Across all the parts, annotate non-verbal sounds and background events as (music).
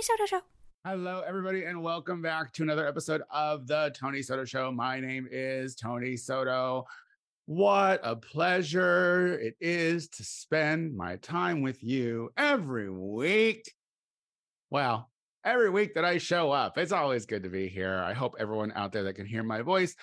Tony Soto Show. Hello, everybody, and welcome back to another episode of the Tony Soto Show. My name is Tony Soto. What a pleasure it is to spend my time with you every week. Well, every week that I show up, it's always good to be here. I hope everyone out there that can hear my voice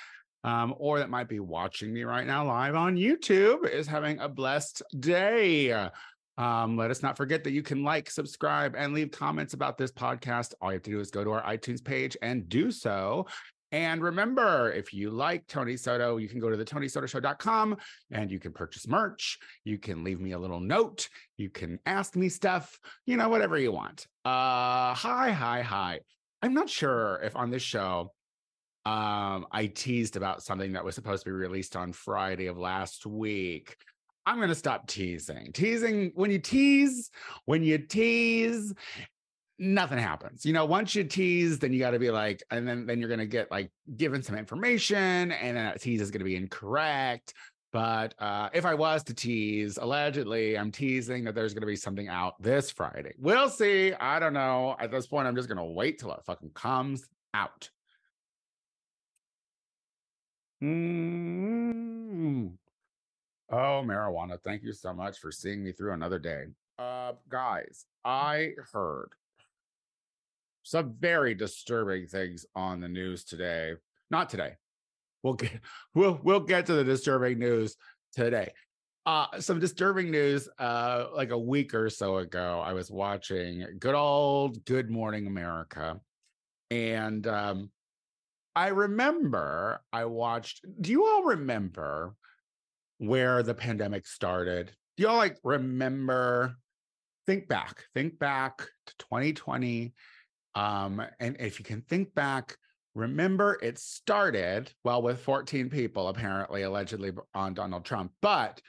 um, or that might be watching me right now live on YouTube is having a blessed day. Um, let us not forget that you can like, subscribe, and leave comments about this podcast. All you have to do is go to our iTunes page and do so. And remember, if you like Tony Soto, you can go to the TonySotoShow.com and you can purchase merch. You can leave me a little note. You can ask me stuff, you know, whatever you want. Uh, hi, hi, hi. I'm not sure if on this show um, I teased about something that was supposed to be released on Friday of last week. I'm going to stop teasing. Teasing, when you tease, when you tease, nothing happens. You know, once you tease, then you got to be like, and then then you're going to get like given some information, and then that tease is going to be incorrect. But uh, if I was to tease, allegedly, I'm teasing that there's going to be something out this Friday. We'll see. I don't know. At this point, I'm just going to wait till it fucking comes out. Mm. Oh, marijuana. Thank you so much for seeing me through another day. Uh, guys, I heard some very disturbing things on the news today. Not today. We'll get (laughs) we'll we'll get to the disturbing news today. Uh, some disturbing news. Uh, like a week or so ago, I was watching good old Good Morning America, and um, I remember I watched. Do you all remember where the pandemic started. Do y'all like remember? Think back, think back to 2020. Um, and if you can think back, remember it started well with 14 people apparently allegedly on Donald Trump, but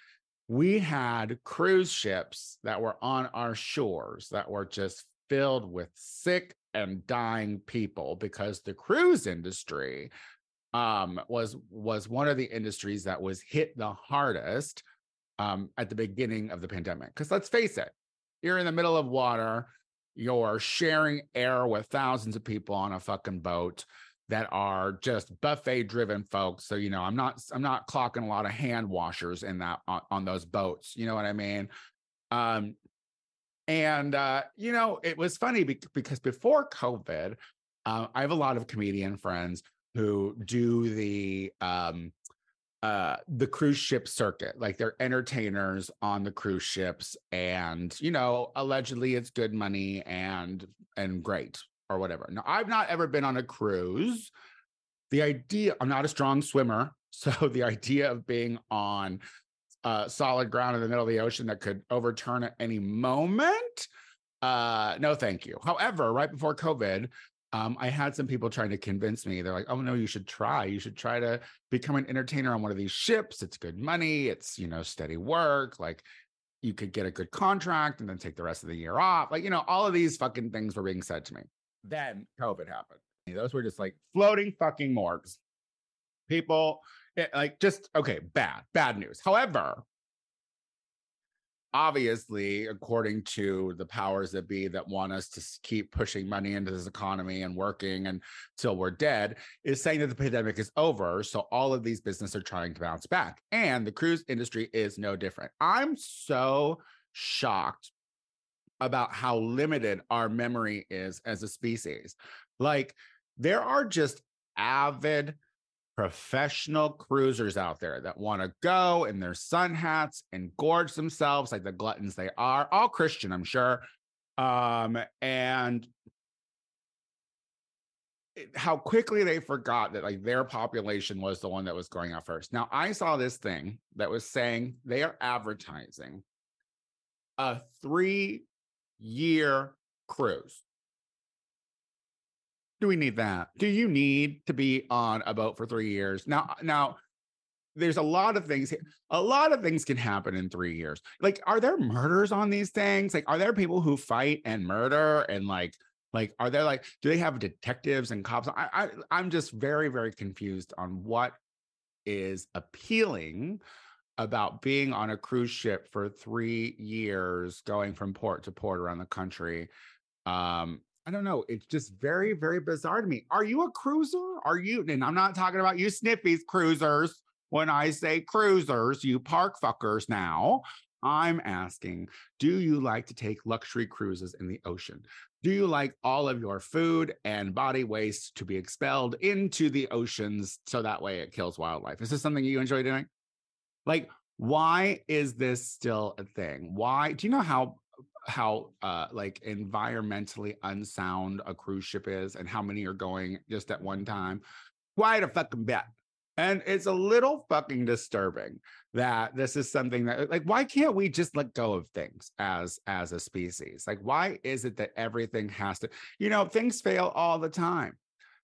we had cruise ships that were on our shores that were just filled with sick and dying people because the cruise industry um, was was one of the industries that was hit the hardest um, at the beginning of the pandemic. Because let's face it, you're in the middle of water, you're sharing air with thousands of people on a fucking boat that are just buffet driven folks. So you know, I'm not I'm not clocking a lot of hand washers in that on, on those boats. You know what I mean? Um, and uh, you know, it was funny because before COVID, uh, I have a lot of comedian friends who do the um uh the cruise ship circuit like they're entertainers on the cruise ships and you know allegedly it's good money and and great or whatever. Now i've not ever been on a cruise. The idea i'm not a strong swimmer (laughs) so the idea of being on uh solid ground in the middle of the ocean that could overturn at any moment uh no thank you. However right before covid um, I had some people trying to convince me. They're like, "Oh no, you should try. You should try to become an entertainer on one of these ships. It's good money. It's you know steady work. Like you could get a good contract and then take the rest of the year off. Like you know, all of these fucking things were being said to me. Then COVID happened. Those were just like floating fucking morgues. People, it, eh, like just okay, bad, bad news. However, obviously, according to the powers that be that want us to keep pushing money into this economy and working until we're dead, is saying that the pandemic is over. So all of these businesses are trying to bounce back. And the cruise industry is no different. I'm so shocked about how limited our memory is as a species. Like, there are just avid professional cruisers out there that want to go in their sun hats and gorge themselves like the gluttons they are, all Christian, I'm sure. Um, and how quickly they forgot that like their population was the one that was going out first. Now, I saw this thing that was saying they are advertising a three year cruise do we need that? Do you need to be on a boat for three years? Now, now there's a lot of things a lot of things can happen in three years like are there murders on these things like are there people who fight and murder and like like are there like do they have detectives and cops i, I i'm just very very confused on what is appealing about being on a cruise ship for three years going from port to port around the country um I don't know. It's just very, very bizarre to me. Are you a cruiser? Are you? And I'm not talking about you sniffies cruisers. When I say cruisers, you park fuckers now. I'm asking, do you like to take luxury cruises in the ocean? Do you like all of your food and body waste to be expelled into the oceans so that way it kills wildlife? Is this something you enjoy doing? Like, why is this still a thing? Why do you know how how uh like environmentally unsound a cruise ship is and how many are going just at one time? Quite a fucking bet. And it's a little fucking disturbing that this is something that like why can't we just let go of things as as a species? Like why is it that everything has to you know things fail all the time.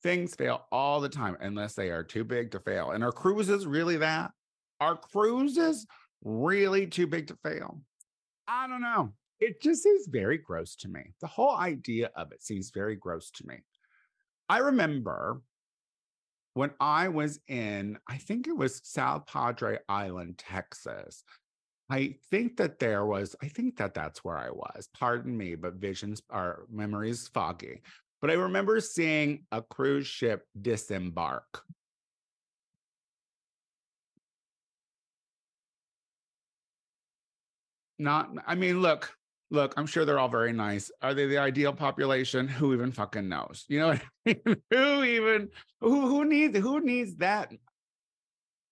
Things fail all the time unless they are too big to fail. And are cruises really that? Are cruises really too big to fail? I don't know. It just seems very gross to me. The whole idea of it seems very gross to me. I remember when I was in, I think it was South Padre Island, Texas. I think that there was, I think that that's where I was. Pardon me, but visions are memories foggy. But I remember seeing a cruise ship disembark. Not, I mean, look, look, I'm sure they're all very nice. Are they the ideal population? Who even fucking knows? You know I mean? (laughs) who even who who needs who needs that?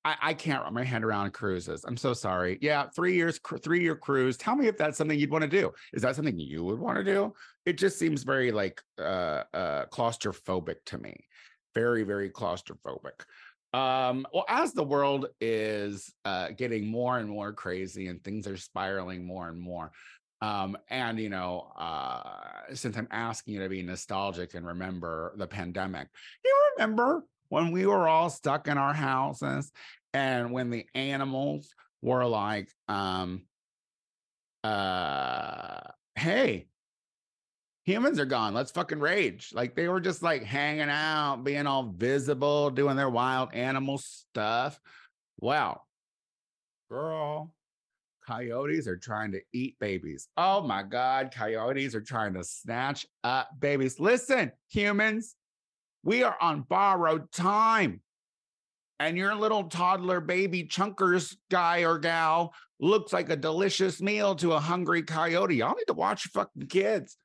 I, I can't wrap my head around cruises. I'm so sorry. Yeah, three years, three year cruise. Tell me if that's something you'd want to do. Is that something you would want to do? It just seems very like uh, uh, claustrophobic to me. Very, very claustrophobic. Um, well, as the world is uh, getting more and more crazy and things are spiraling more and more, um, and you know, uh, since I'm asking you to be nostalgic and remember the pandemic, you remember when we were all stuck in our houses and when the animals were like, um, uh, hey, humans are gone. Let's fucking rage. Like they were just like hanging out, being all visible, doing their wild animal stuff. Wow. Girl, coyotes are trying to eat babies. Oh my God, coyotes are trying to snatch up babies. Listen, humans, we are on borrowed time. And your little toddler baby chunkers guy or gal looks like a delicious meal to a hungry coyote. Y'all need to watch your fucking kids.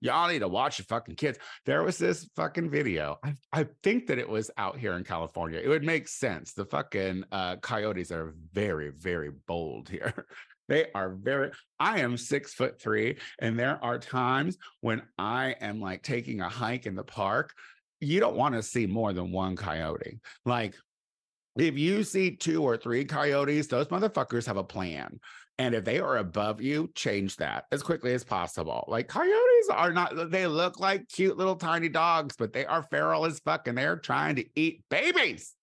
Y'all need to watch your fucking kids. There was this fucking video. I, I think that it was out here in California. It would make sense. The fucking uh, coyotes are very, very bold here. (laughs) They are very, I am six foot three, and there are times when I am like taking a hike in the park. You don't want to see more than one coyote. Like, if you see two or three coyotes, those motherfuckers have a plan. And if they are above you, change that as quickly as possible. Like coyotes are not, they look like cute little tiny dogs, but they are feral as fuck and they're trying to eat babies.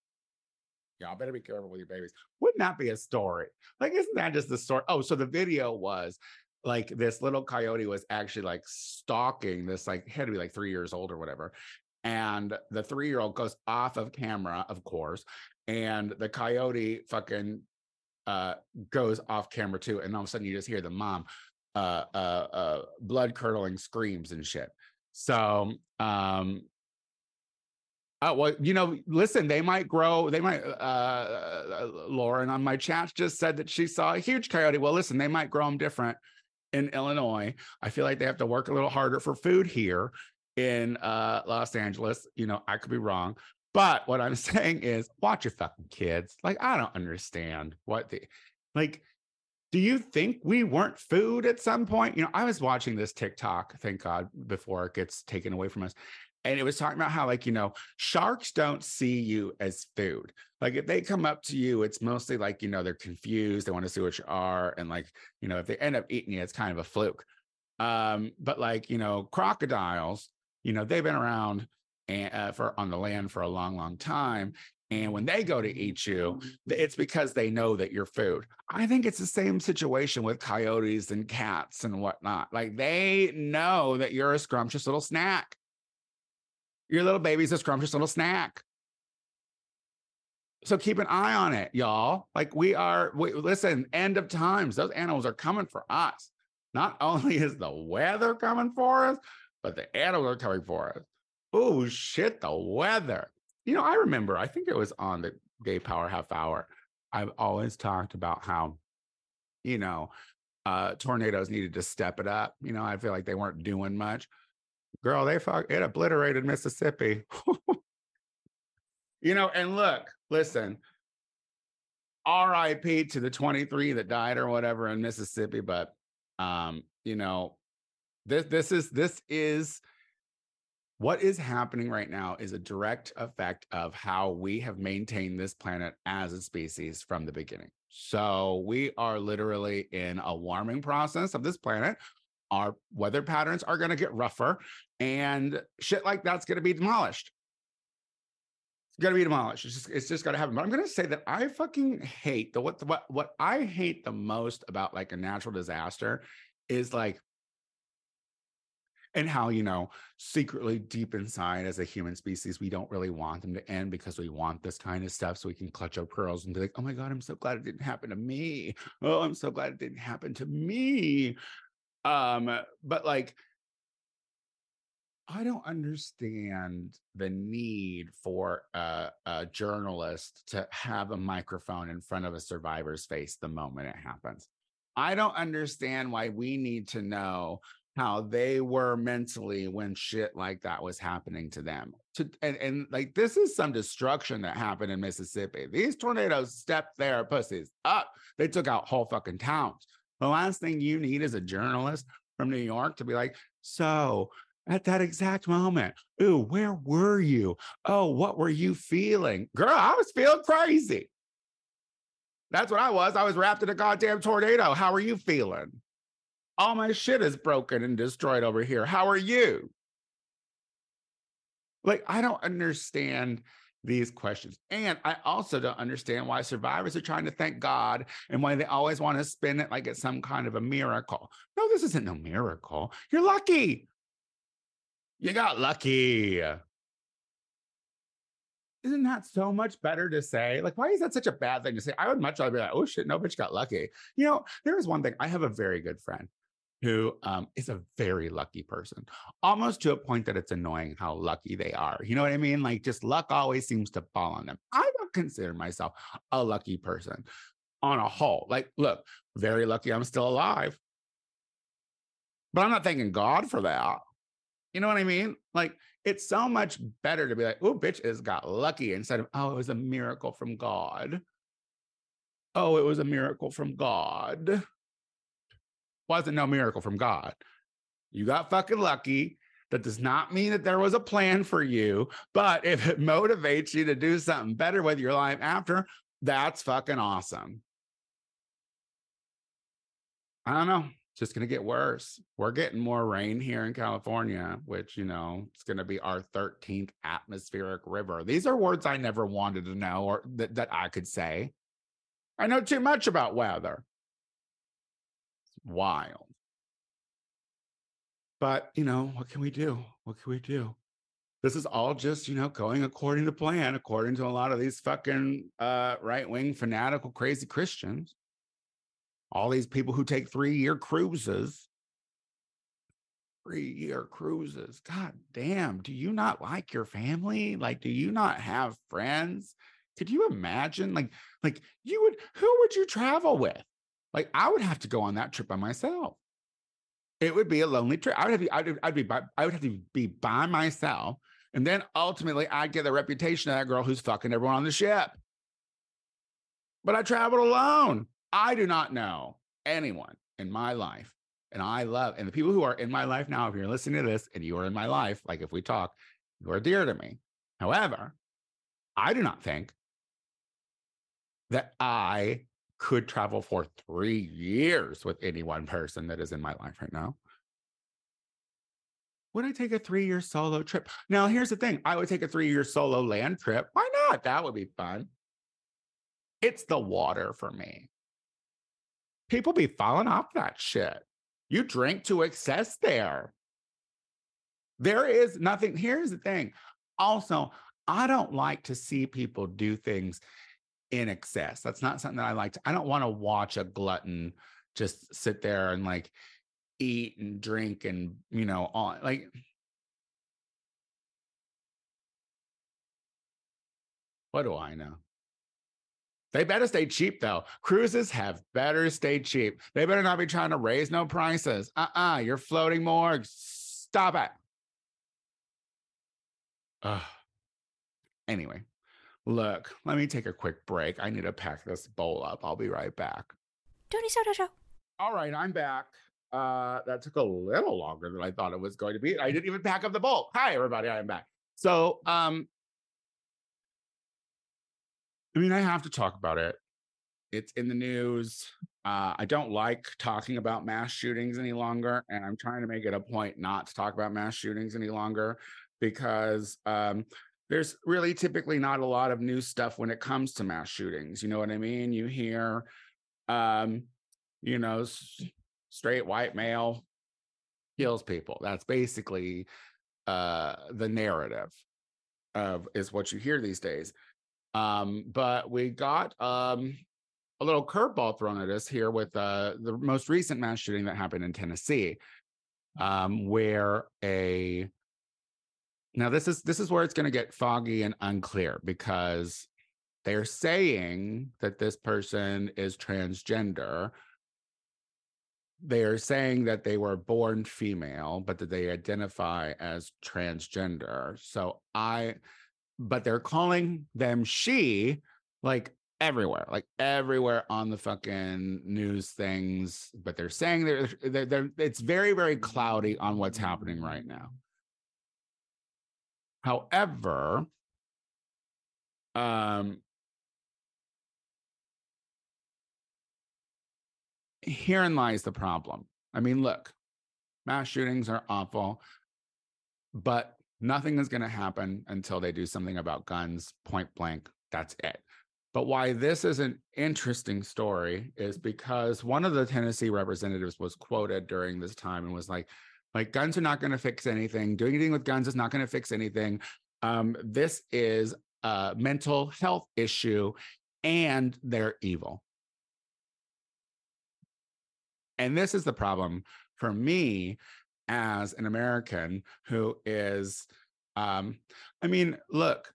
Y'all better be careful with your babies. Wouldn't that be a story? Like, isn't that just the story? Oh, so the video was like this little coyote was actually like stalking this, like, had to be like three years old or whatever. And the three year old goes off of camera, of course, and the coyote fucking uh, goes off camera too, and all of a sudden you just hear the mom uh, uh, uh, blood curdling screams and shit. So, um, uh, well, you know, listen, they might grow. They might. Uh, uh, Lauren on my chat just said that she saw a huge coyote. Well, listen, they might grow them different in Illinois. I feel like they have to work a little harder for food here in uh, Los Angeles. You know, I could be wrong, but what I'm (laughs) saying is, watch your fucking kids. Like, I don't understand what the like. Do you think we weren't food at some point? You know, I was watching this TikTok, thank God, before it gets taken away from us. And it was talking about how, like, you know, sharks don't see you as food. Like, if they come up to you, it's mostly like, you know, they're confused. They want to see what you are. And, like, you know, if they end up eating you, it's kind of a fluke. Um, but, like, you know, crocodiles, you know, they've been around and uh, for on the land for a long, long time. And when they go to eat you, it's because they know that you're food. I think it's the same situation with coyotes and cats and whatnot. Like they know that you're a scrumptious little snack. Your little baby's a scrumptious little snack. So keep an eye on it, y'all. Like we are, we, listen, end of times, those animals are coming for us. Not (laughs) only is the weather coming for us, but the animals are coming for us. Oh shit, the weather. You know, I remember, I think it was on the Gay Power Half Hour. I've always talked about how, you know, uh, tornadoes needed to step it up. You know, I feel like they weren't doing much. Girl, they fuck it obliterated Mississippi. (laughs) you know, and look, listen, RIP to the 23 that died or whatever in Mississippi, but um, you know, this this is this is what is happening right now is a direct effect of how we have maintained this planet as a species from the beginning. So we are literally in a warming process of this planet. Our weather patterns are going to get rougher and shit like that's going to be demolished. It's going to be demolished. It's just, it's just going to happen. But I'm going to say that I fucking hate the what, what, what I hate the most about like a natural disaster is like and how you know secretly deep inside as a human species we don't really want them to end because we want this kind of stuff so we can clutch our pearls and be like oh my god i'm so glad it didn't happen to me oh i'm so glad it didn't happen to me um but like I don't understand the need for a, a, journalist to have a microphone in front of a survivor's face the moment it happens. I don't understand why we need to know how they were mentally when shit like that was happening to them. To and, and like this is some destruction that happened in Mississippi. These tornadoes stepped their pussies up. They took out whole fucking towns. The last thing you need is a journalist from New York to be like, so at that exact moment, ooh, where were you? Oh, what were you feeling? Girl, I was feeling crazy. That's what I was. I was wrapped in a goddamn tornado. How are you feeling? All my shit is broken and destroyed over here. How are you? Like, I don't understand these questions. And I also don't understand why survivors are trying to thank God and why they always want to spin it like it's some kind of a miracle. No, this isn't no miracle. You're lucky. You got lucky. Isn't that so much better to say? Like, why is that such a bad thing to say? I would much rather be like, oh shit, no bitch got lucky. You know, there is one thing. I have a very good friend who um, is a very lucky person, almost to a point that it's annoying how lucky they are. You know what I mean? Like, just luck always seems to fall on them. I don't consider myself a lucky person on a whole. Like, look, very lucky I'm still alive. But I'm not thanking God for that. You know what I mean? Like, it's so much better to be like, oh, bitch is got lucky instead of, oh, it was a miracle from God. Oh, it was a miracle from God wasn't no miracle from God. You got fucking lucky. That does not mean that there was a plan for you. But if it (laughs) motivates you to do something better with your life after, that's fucking awesome. I don't know. It's just going to get worse. We're getting more rain here in California, which, you know, it's going to be our 13th atmospheric river. These are words I never wanted to know or that, that I could say. I know too much about weather wild. But, you know, what can we do? What can we do? This is all just, you know, going according to plan, according to a lot of these fucking uh, right wing, fanatical, crazy Christians. All these people who take three year cruises. Three year cruises. God damn. Do you not like your family? Like, do you not have friends? Could you imagine? Like, like you would, who would you travel with? Like I would have to go on that trip by myself. It would be a lonely trip. I would have to, I'd, I'd be by, I would have to be by myself. And then ultimately I'd get the reputation of that girl who's fucking everyone on the ship. But I traveled alone. I do not know anyone in my life. And I love, and the people who are in my life now, if you're listening to this and you are in my life, like if we talk, you are dear to me. However, I do not think that I could travel for three years with any one person that is in my life right now. Would I take a three year solo trip? Now, here's the thing I would take a three year solo land trip. Why not? That would be fun. It's the water for me. People be falling off that shit. You drink to excess there. There is nothing. Here's the thing. Also, I don't like to see people do things in excess. That's not something that I like. I don't want to watch a glutton just sit there and like eat and drink and you know all like what do I know? They better stay cheap though. Cruises have better stay cheap. They better not be trying to raise no prices. Uh-uh, you're floating more. Stop it. Ugh. Anyway look, let me take a quick break. I need to pack this bowl up. I'll be right back. Tony Soto Show. All right, I'm back. Uh, that took a little longer than I thought it was going to be. I didn't even pack up the bowl. Hi, everybody. I am back. So, um, I mean, I have to talk about it. It's in the news. Uh, I don't like talking about mass shootings any longer, and I'm trying to make it a point not to talk about mass shootings any longer because um, there's really typically not a lot of new stuff when it comes to mass shootings. You know what I mean? You hear, um, you know, s- straight white male kills people. That's basically uh, the narrative of is what you hear these days. Um, but we got um, a little curveball thrown at us here with uh, the most recent mass shooting that happened in Tennessee, um, where a now this is this is where it's going to get foggy and unclear because they're saying that this person is transgender. They are saying that they were born female, but that they identify as transgender. So I but they're calling them she like everywhere, like everywhere on the fucking news things. But they're saying they're, they're, they're it's very, very cloudy on what's happening right now. However, um, herein lies the problem. I mean, look, mass shootings are awful, but nothing is going to happen until they do something about guns, point blank. That's it. But why this is an interesting story is because one of the Tennessee representatives was quoted during this time and was like, like guns are not going to fix anything. Doing anything with guns is not going to fix anything. Um, this is a mental health issue and they're evil. And this is the problem for me as an American who is, um, I mean, look,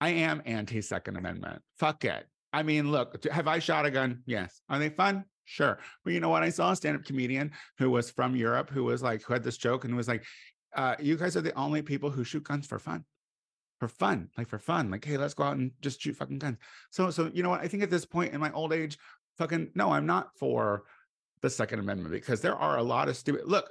I am anti Second Amendment. Fuck it. I mean, look, have I shot a gun? Yes. Are they fun? Sure. But you know what? I saw a stand up comedian who was from Europe who was like, who had this joke and was like, uh, you guys are the only people who shoot guns for fun. For fun, like for fun, like hey, let's go out and just shoot fucking guns. So, so you know what? I think at this point in my old age, fucking no, I'm not for the Second Amendment because there are a lot of stupid. Look,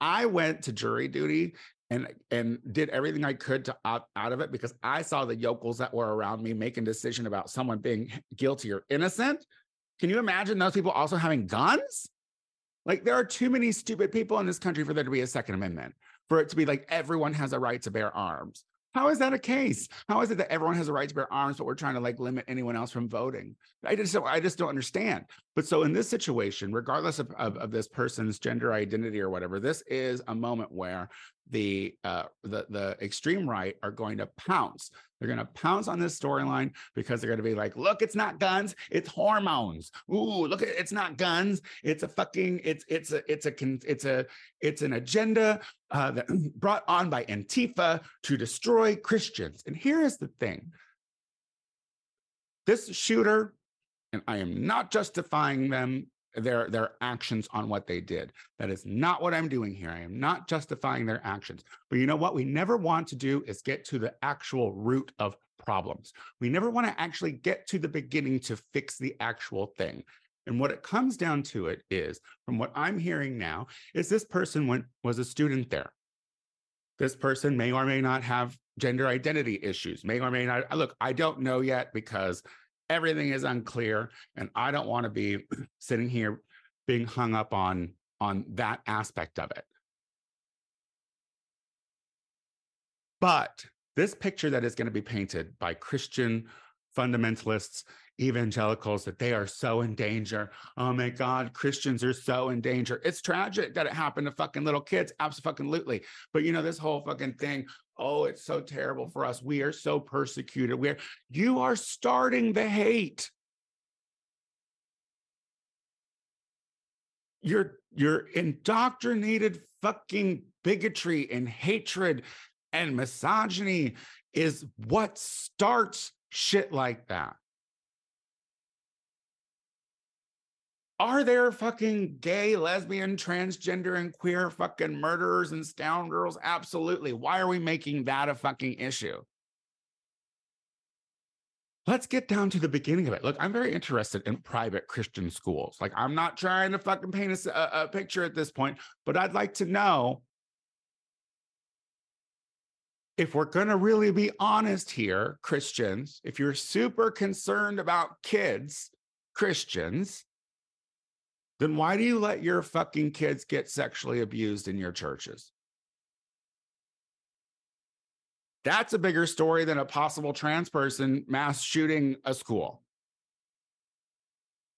I went to jury duty and and did everything I could to opt out of it because I saw the yokels that were around me making decision about someone being guilty or innocent. Can you imagine those people also having guns? Like there are too many stupid people in this country for there to be a Second Amendment, for it to be like everyone has a right to bear arms. How is that a case? How is it that everyone has a right to bear arms, but we're trying to like limit anyone else from voting? I just I just don't understand. But so in this situation, regardless of, of, of this person's gender identity or whatever, this is a moment where the uh, the the extreme right are going to pounce. They're going to pounce on this storyline because they're going to be like, "Look, it's not guns, it's hormones. Ooh, look, it's not guns. It's a fucking it's it's a it's a it's a it's an agenda uh, that (clears throat) brought on by Antifa to destroy Christians." And here is the thing: this shooter, and I am not justifying them their their actions on what they did. That is not what I'm doing here. I am not justifying their actions. But you know what we never want to do is get to the actual root of problems. We never want to actually get to the beginning to fix the actual thing. And what it comes down to it is from what I'm hearing now is this person went was a student there. This person may or may not have gender identity issues, may or may not look, I don't know yet because everything is unclear and i don't want to be (clears throat) sitting here being hung up on on that aspect of it. But this picture that is going to be painted by christian fundamentalists evangelicals that they are so in danger. Oh my god christians are so in danger. It's tragic that it happened to fucking little kids absolutely. But you know this whole fucking thing oh it's so terrible for us. We are so persecuted. We're you are starting the hate. Your your indoctrinated fucking bigotry and hatred and misogyny is what starts shit like that. Are there fucking gay, lesbian, transgender, and queer fucking murderers and scoundrels? Absolutely. Why are we making that a fucking issue? Let's get down to the beginning of it. Look, I'm very interested in private Christian schools. Like, I'm not trying to fucking paint a, a picture at this point, but I'd like to know if we're going to really be honest here, Christians, if you're super concerned about kids, Christians, then why do you let your fucking kids get sexually abused in your churches? That's a bigger story than a possible trans person mass shooting a school.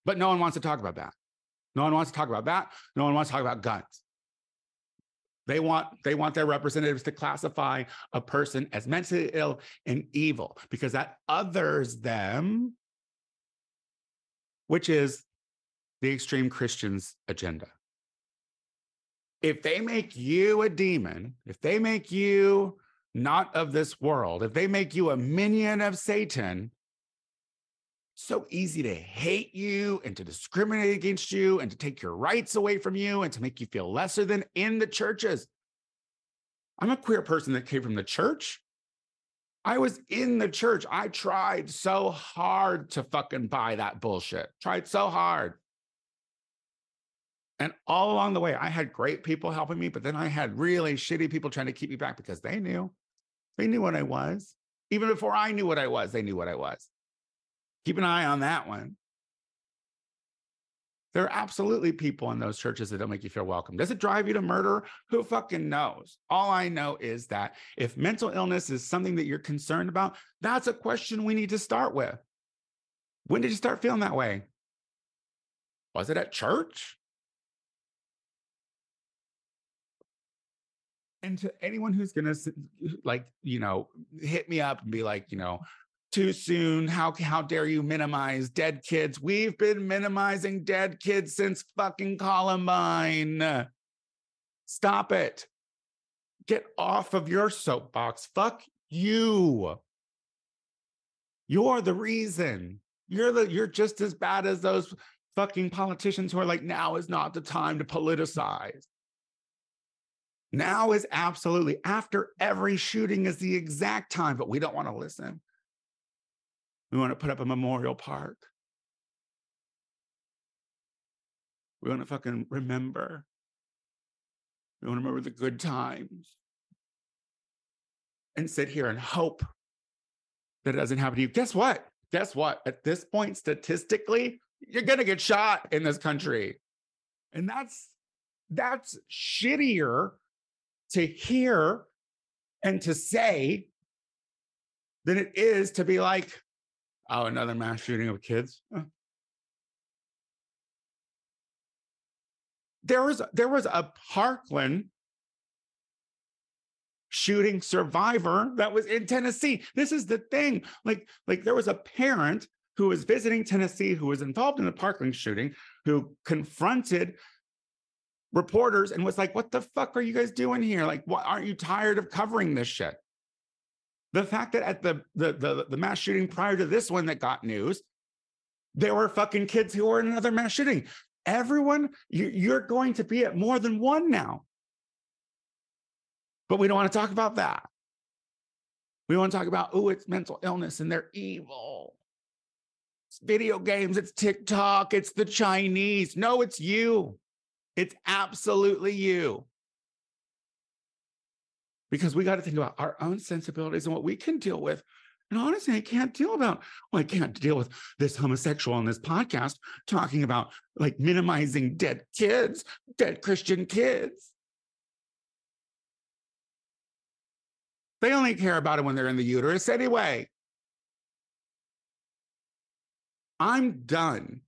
But no one wants to talk about that. No one wants to talk about that. No one wants to talk about guns. They want they want their representatives to classify a person as mentally ill and evil because that others them, which is the extreme Christians' agenda. If they make you a demon, if they make you not of this world, if they make you a minion of Satan, so easy to hate you and to discriminate against you and to take your rights away from you and to make you feel lesser than in the churches. I'm a queer person that came from the church. I was in the church. I tried so hard to fucking buy that bullshit. Tried so hard. And all along the way, I had great people helping me, but then I had really shitty people trying to keep me back because they knew. They knew what I was. Even before I knew what I was, they knew what I was. Keep an eye on that one. There are absolutely people in those churches that don't make you feel welcome. Does it drive you to murder? Who fucking knows? All I know is that if mental illness is something that you're concerned about, that's a question we need to start with. When did you start feeling that way? Was it at church? And to anyone who's gonna like you know hit me up and be like you know too soon. How how dare you minimize dead kids? We've been minimizing dead kids since fucking columbine. Stop it. Get off of your soapbox. Fuck you. You're the reason. You're the you're just as bad as those fucking politicians who are like now is not the time to politicize now is absolutely after every shooting is the exact time, but we don't want to listen. We want to put up a memorial park. We want to fucking remember. We want to remember the good times and sit here and hope that it doesn't happen to you. Guess what? Guess what? At this point, statistically, you're going to get shot in this country. And that's that's shittier to hear and to say than it is to be like, oh, another mass shooting of kids. There was there was a Parkland shooting survivor that was in Tennessee. This is the thing. Like, like there was a parent who was visiting Tennessee who was involved in the Parkland shooting who confronted reporters and was like, what the fuck are you guys doing here? Like, what aren't you tired of covering this shit? The fact that at the the the, the mass shooting prior to this one that got news, there were fucking kids who were in another mass shooting. Everyone, you, you're going to be at more than one now. But we don't want to talk about that. We want to talk about, oh, it's mental illness and they're evil. It's video games, it's TikTok, it's the Chinese. No, it's you. It's absolutely you. Because we got to think about our own sensibilities and what we can deal with. And honestly, I can't deal about, well, I can't deal with this homosexual on this podcast talking about like minimizing dead kids, dead Christian kids. They only care about it when they're in the uterus anyway. I'm done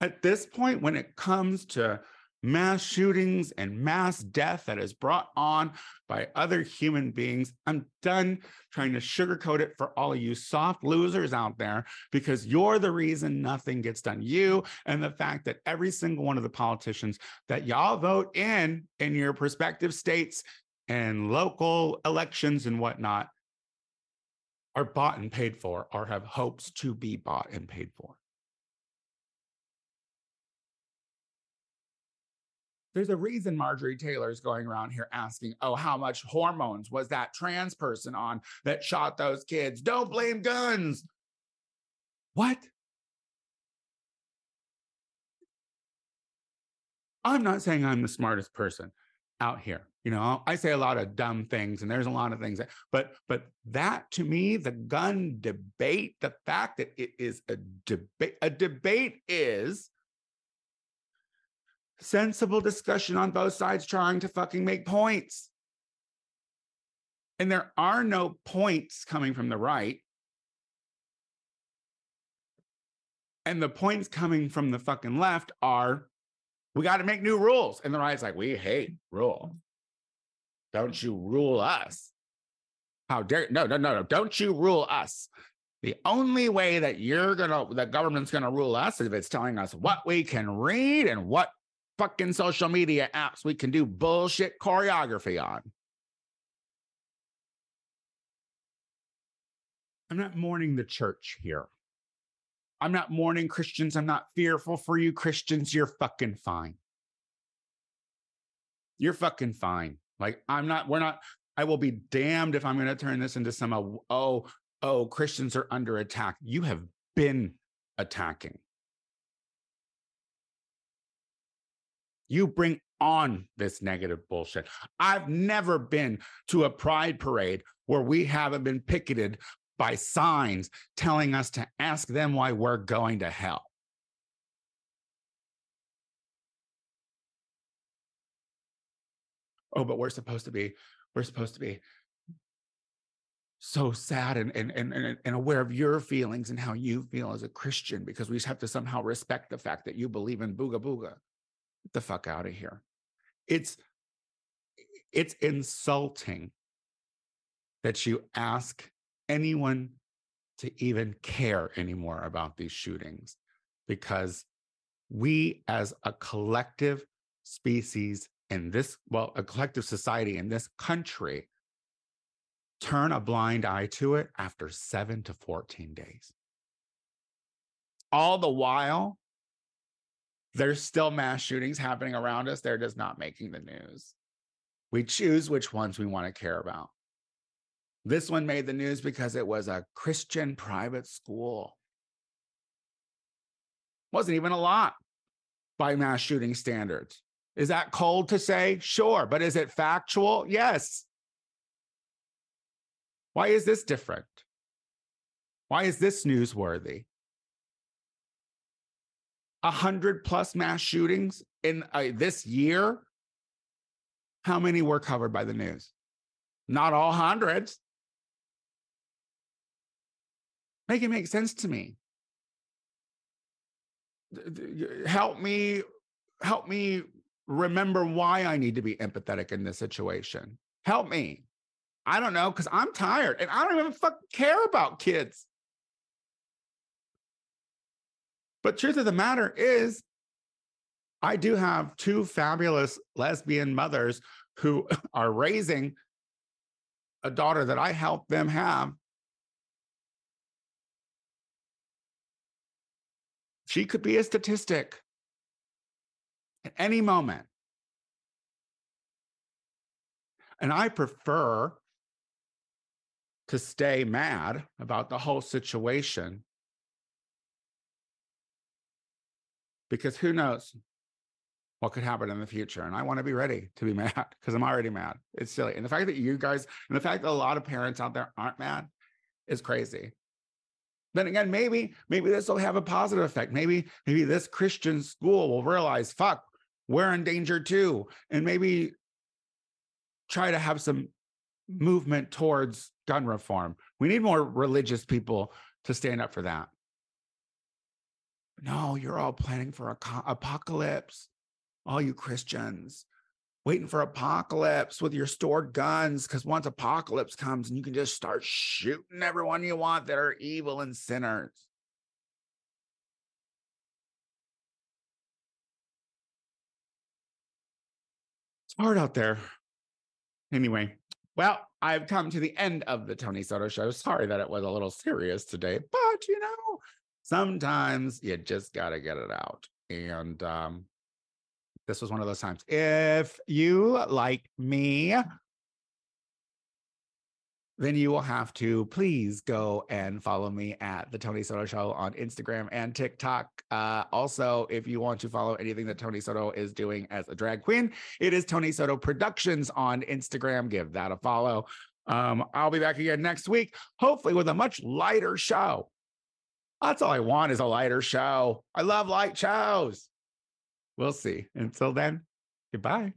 at this point, when it comes to mass shootings and mass death that is brought on by other human beings, I'm done trying to sugarcoat it for all of you soft losers out there because you're the reason nothing gets done. You and the fact that every single one of the politicians that y'all vote in in your prospective states and local elections and whatnot are bought and paid for or have hopes to be bought and paid for. There's a reason Marjorie Taylor is going around here asking, oh, how much hormones was that trans person on that shot those kids? Don't blame guns. What? I'm not saying I'm the smartest person out here. You know, I say a lot of dumb things and there's a lot of things that, but but that to me, the gun debate, the fact that it is a debate, a debate is sensible discussion on both sides trying to fucking make points. And there are no points coming from the right. And the points coming from the fucking left are we got to make new rules. And the right's like, we hate rule. Don't you rule us. How dare no, no, no, no. Don't you rule us. The only way that you're gonna the government's gonna rule us is if it's telling us what we can read and what fucking social media apps we can do bullshit choreography on. I'm not mourning the church here. I'm not mourning Christians. I'm not fearful for you, Christians. You're fucking fine. You're fucking fine. Like, I'm not, we're not, I will be damned if I'm going to turn this into some, oh, oh, Christians are under attack. You have been attacking. You bring on this negative bullshit. I've never been to a pride parade where we haven't been picketed by signs telling us to ask them why we're going to hell. Oh, but we're supposed to be, we're supposed to be so sad and, and, and, and aware of your feelings and how you feel as a Christian because we just have to somehow respect the fact that you believe in booga booga. The fuck out of here. It's it's insulting that you ask anyone to even care anymore about these shootings because we as a collective species in this well a collective society in this country turn a blind eye to it after 7 to 14 days all the while there's still mass shootings happening around us they're just not making the news we choose which ones we want to care about this one made the news because it was a Christian private school. Wasn't even a lot by mass shooting standards. Is that cold to say? Sure. But is it factual? Yes. Why is this different? Why is this newsworthy? A hundred plus mass shootings in uh, this year. How many were covered by the news? Not all hundreds. Make it make sense to me. Help me, help me remember why I need to be empathetic in this situation. Help me. I don't know, because I'm tired and I don't even fuck care about kids. But truth of the matter is, I do have two fabulous lesbian mothers who (laughs) are raising a daughter that I helped them have She could be a statistic at any moment. And I prefer to stay mad about the whole situation because who knows what could happen in the future. And I want to be ready to be (laughs) mad because I'm already mad. It's silly. And the fact that you guys, and the fact that a lot of parents out there aren't mad is crazy. Then again, maybe, maybe this will have a positive effect. Maybe, maybe this Christian school will realize, fuck, we're in danger too. And maybe try to have some movement towards gun reform. We need more religious people to stand up for that. No, you're all planning for a apocalypse, all you Christians waiting for apocalypse with your stored guns because once apocalypse comes and you can just start shooting everyone you want that are evil and sinners. It's hard out there. Anyway, Well, I've come to the end of the Tony Soto show. Sorry that it was a little serious today, but you know, sometimes you just got to get it out. And um, this was one of those times. If you like me, then you will have to please go and follow me at the Tony Soto Show on Instagram and TikTok. Uh, also, if you want to follow anything that Tony Soto is doing as a drag queen, it is Tony Soto Productions on Instagram. Give that a follow. Um, I'll be back again next week, hopefully with a much lighter show. That's all I want is a lighter show. I love light shows. We'll see. Until then, goodbye.